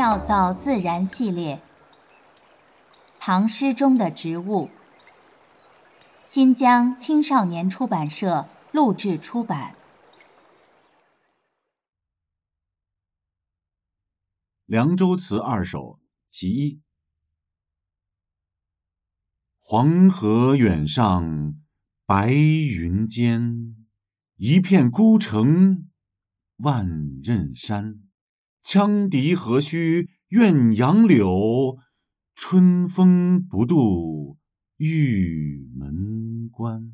妙造自然系列，唐诗中的植物。新疆青少年出版社录制出版。《凉州词二首·其一》：黄河远上白云间，一片孤城万仞山。羌笛何须怨杨柳，春风不度玉门关。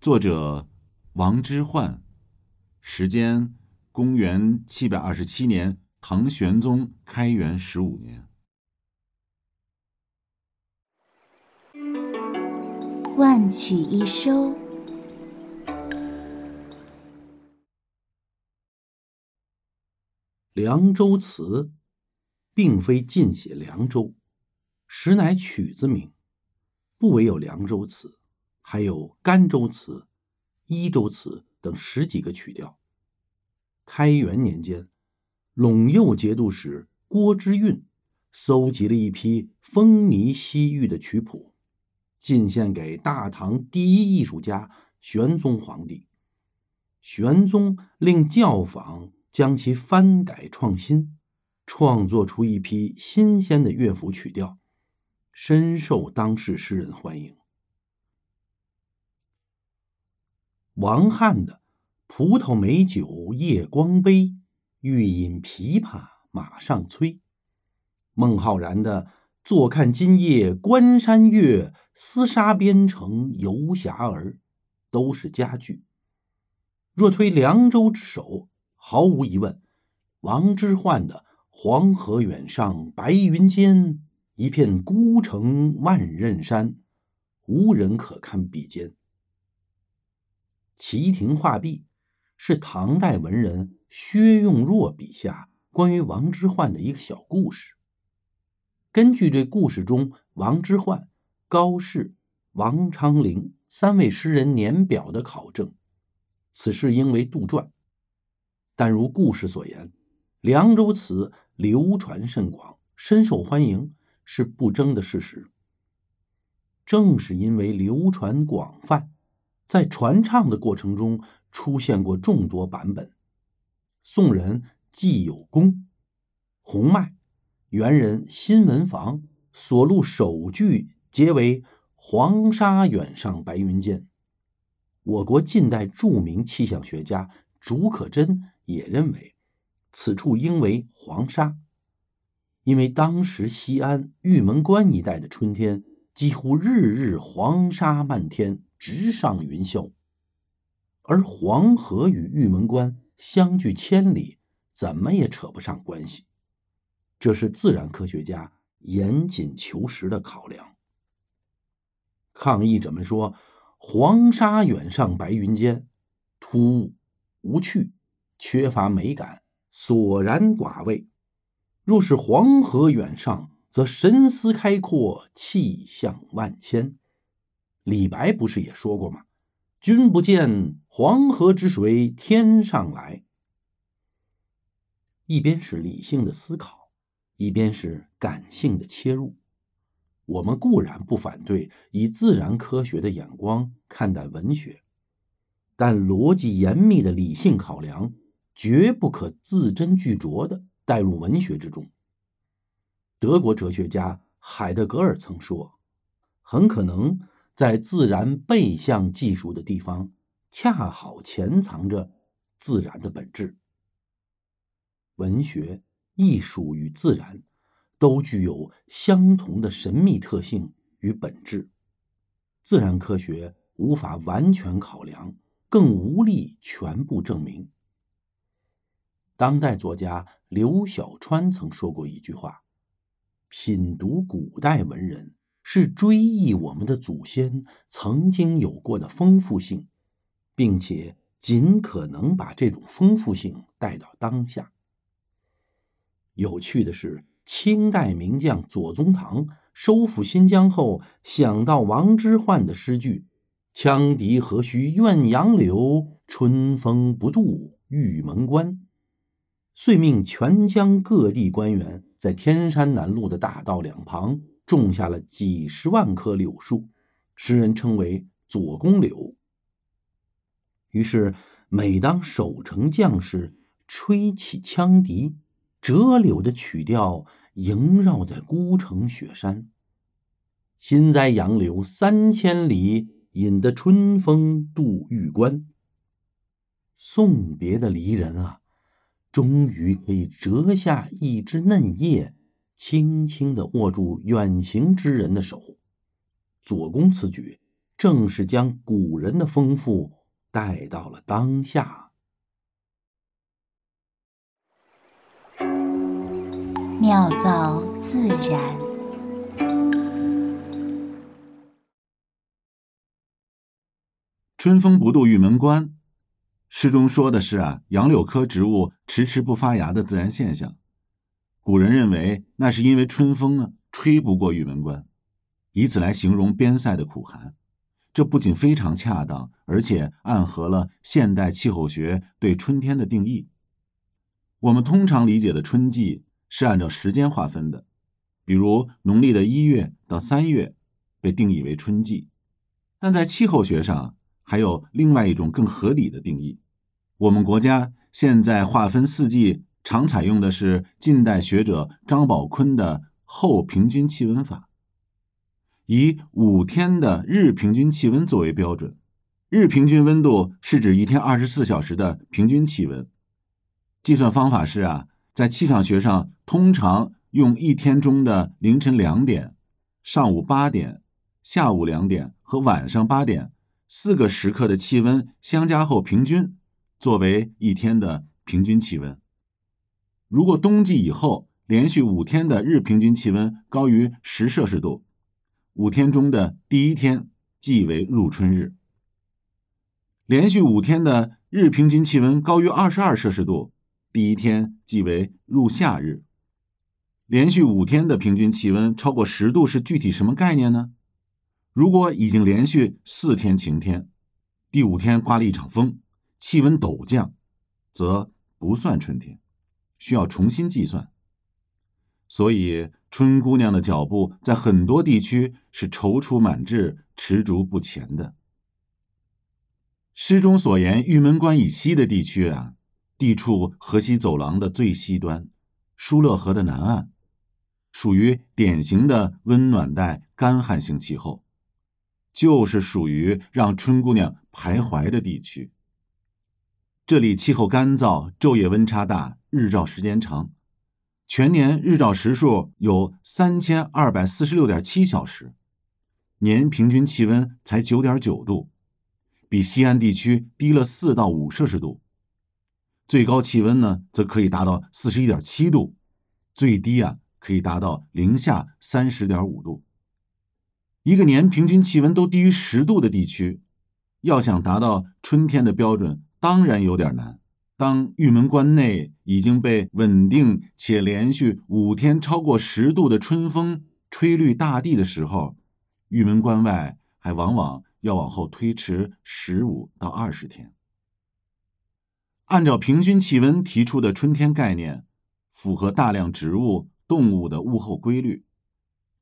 作者王之涣，时间。公元七百二十七年，唐玄宗开元十五年。万曲一收，《凉州词》并非尽写凉州，实乃曲子名。不唯有凉州词，还有甘州词、伊州词等十几个曲调。开元年间，陇右节度使郭之运搜集了一批风靡西域的曲谱，进献给大唐第一艺术家玄宗皇帝。玄宗令教坊将其翻改创新，创作出一批新鲜的乐府曲调，深受当世诗人欢迎。王翰的。葡萄美酒夜光杯，欲饮琵琶马上催。孟浩然的“坐看今夜关山月，厮杀边城游侠儿”，都是佳句。若推凉州之首，毫无疑问，王之涣的“黄河远上白云间，一片孤城万仞山”，无人可堪比肩。齐亭画壁。是唐代文人薛用若笔下关于王之涣的一个小故事。根据对故事中王之涣、高适、王昌龄三位诗人年表的考证，此事应为杜撰。但如故事所言，凉州词流传甚广，深受欢迎，是不争的事实。正是因为流传广泛，在传唱的过程中。出现过众多版本。宋人季有功、洪迈、元人辛文房所录首句皆为“黄沙远上白云间”。我国近代著名气象学家竺可桢也认为，此处应为黄沙，因为当时西安玉门关一带的春天几乎日日黄沙漫天，直上云霄。而黄河与玉门关相距千里，怎么也扯不上关系。这是自然科学家严谨求实的考量。抗议者们说：“黄沙远上白云间，突兀无趣，缺乏美感，索然寡味。若是黄河远上，则神思开阔，气象万千。”李白不是也说过吗？君不见黄河之水天上来。一边是理性的思考，一边是感性的切入。我们固然不反对以自然科学的眼光看待文学，但逻辑严密的理性考量绝不可字斟句酌的带入文学之中。德国哲学家海德格尔曾说：“很可能。”在自然背向技术的地方，恰好潜藏着自然的本质。文学、艺术与自然都具有相同的神秘特性与本质，自然科学无法完全考量，更无力全部证明。当代作家刘小川曾说过一句话：“品读古代文人。”是追忆我们的祖先曾经有过的丰富性，并且尽可能把这种丰富性带到当下。有趣的是，清代名将左宗棠收复新疆后，想到王之涣的诗句：“羌笛何须怨杨柳，春风不度玉门关。”遂命全疆各地官员在天山南路的大道两旁种下了几十万棵柳树，时人称为“左公柳”。于是，每当守城将士吹起羌笛，折柳的曲调萦绕在孤城雪山。新栽杨柳三千里，引得春风度玉关。送别的离人啊！终于可以折下一枝嫩叶，轻轻地握住远行之人的手。左公此举，正是将古人的丰富带到了当下。妙造自然，春风不度玉门关。诗中说的是啊，杨柳科植物迟迟不发芽的自然现象。古人认为那是因为春风啊吹不过玉门关，以此来形容边塞的苦寒。这不仅非常恰当，而且暗合了现代气候学对春天的定义。我们通常理解的春季是按照时间划分的，比如农历的一月到三月被定义为春季，但在气候学上。还有另外一种更合理的定义。我们国家现在划分四季，常采用的是近代学者张宝坤的后平均气温法，以五天的日平均气温作为标准。日平均温度是指一天二十四小时的平均气温。计算方法是啊，在气象学上通常用一天中的凌晨两点、上午八点、下午两点和晚上八点。四个时刻的气温相加后平均，作为一天的平均气温。如果冬季以后连续五天的日平均气温高于十摄氏度，五天中的第一天即为入春日；连续五天的日平均气温高于二十二摄氏度，第一天即为入夏日；连续五天的平均气温超过十度是具体什么概念呢？如果已经连续四天晴天，第五天刮了一场风，气温陡降，则不算春天，需要重新计算。所以，春姑娘的脚步在很多地区是踌躇满志、迟逐不前的。诗中所言，玉门关以西的地区啊，地处河西走廊的最西端，疏勒河的南岸，属于典型的温暖带干旱性气候。就是属于让春姑娘徘徊的地区。这里气候干燥，昼夜温差大，日照时间长，全年日照时数有三千二百四十六点七小时，年平均气温才九点九度，比西安地区低了四到五摄氏度。最高气温呢，则可以达到四十一点七度，最低啊，可以达到零下三十点五度。一个年平均气温都低于十度的地区，要想达到春天的标准，当然有点难。当玉门关内已经被稳定且连续五天超过十度的春风吹绿大地的时候，玉门关外还往往要往后推迟十五到二十天。按照平均气温提出的春天概念，符合大量植物、动物的物候规律。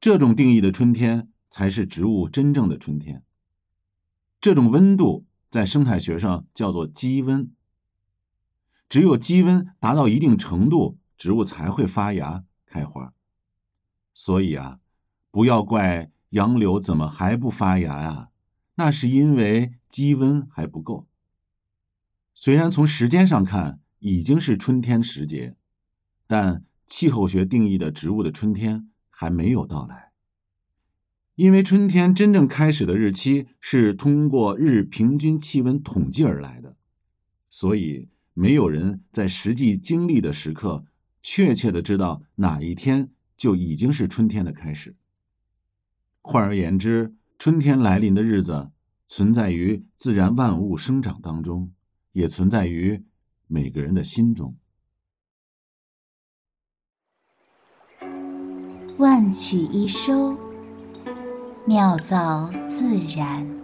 这种定义的春天。才是植物真正的春天。这种温度在生态学上叫做积温。只有积温达到一定程度，植物才会发芽开花。所以啊，不要怪杨柳怎么还不发芽啊？那是因为积温还不够。虽然从时间上看已经是春天时节，但气候学定义的植物的春天还没有到来。因为春天真正开始的日期是通过日平均气温统计而来的，所以没有人在实际经历的时刻确切的知道哪一天就已经是春天的开始。换而言之，春天来临的日子存在于自然万物生长当中，也存在于每个人的心中。万曲一收。妙造自然。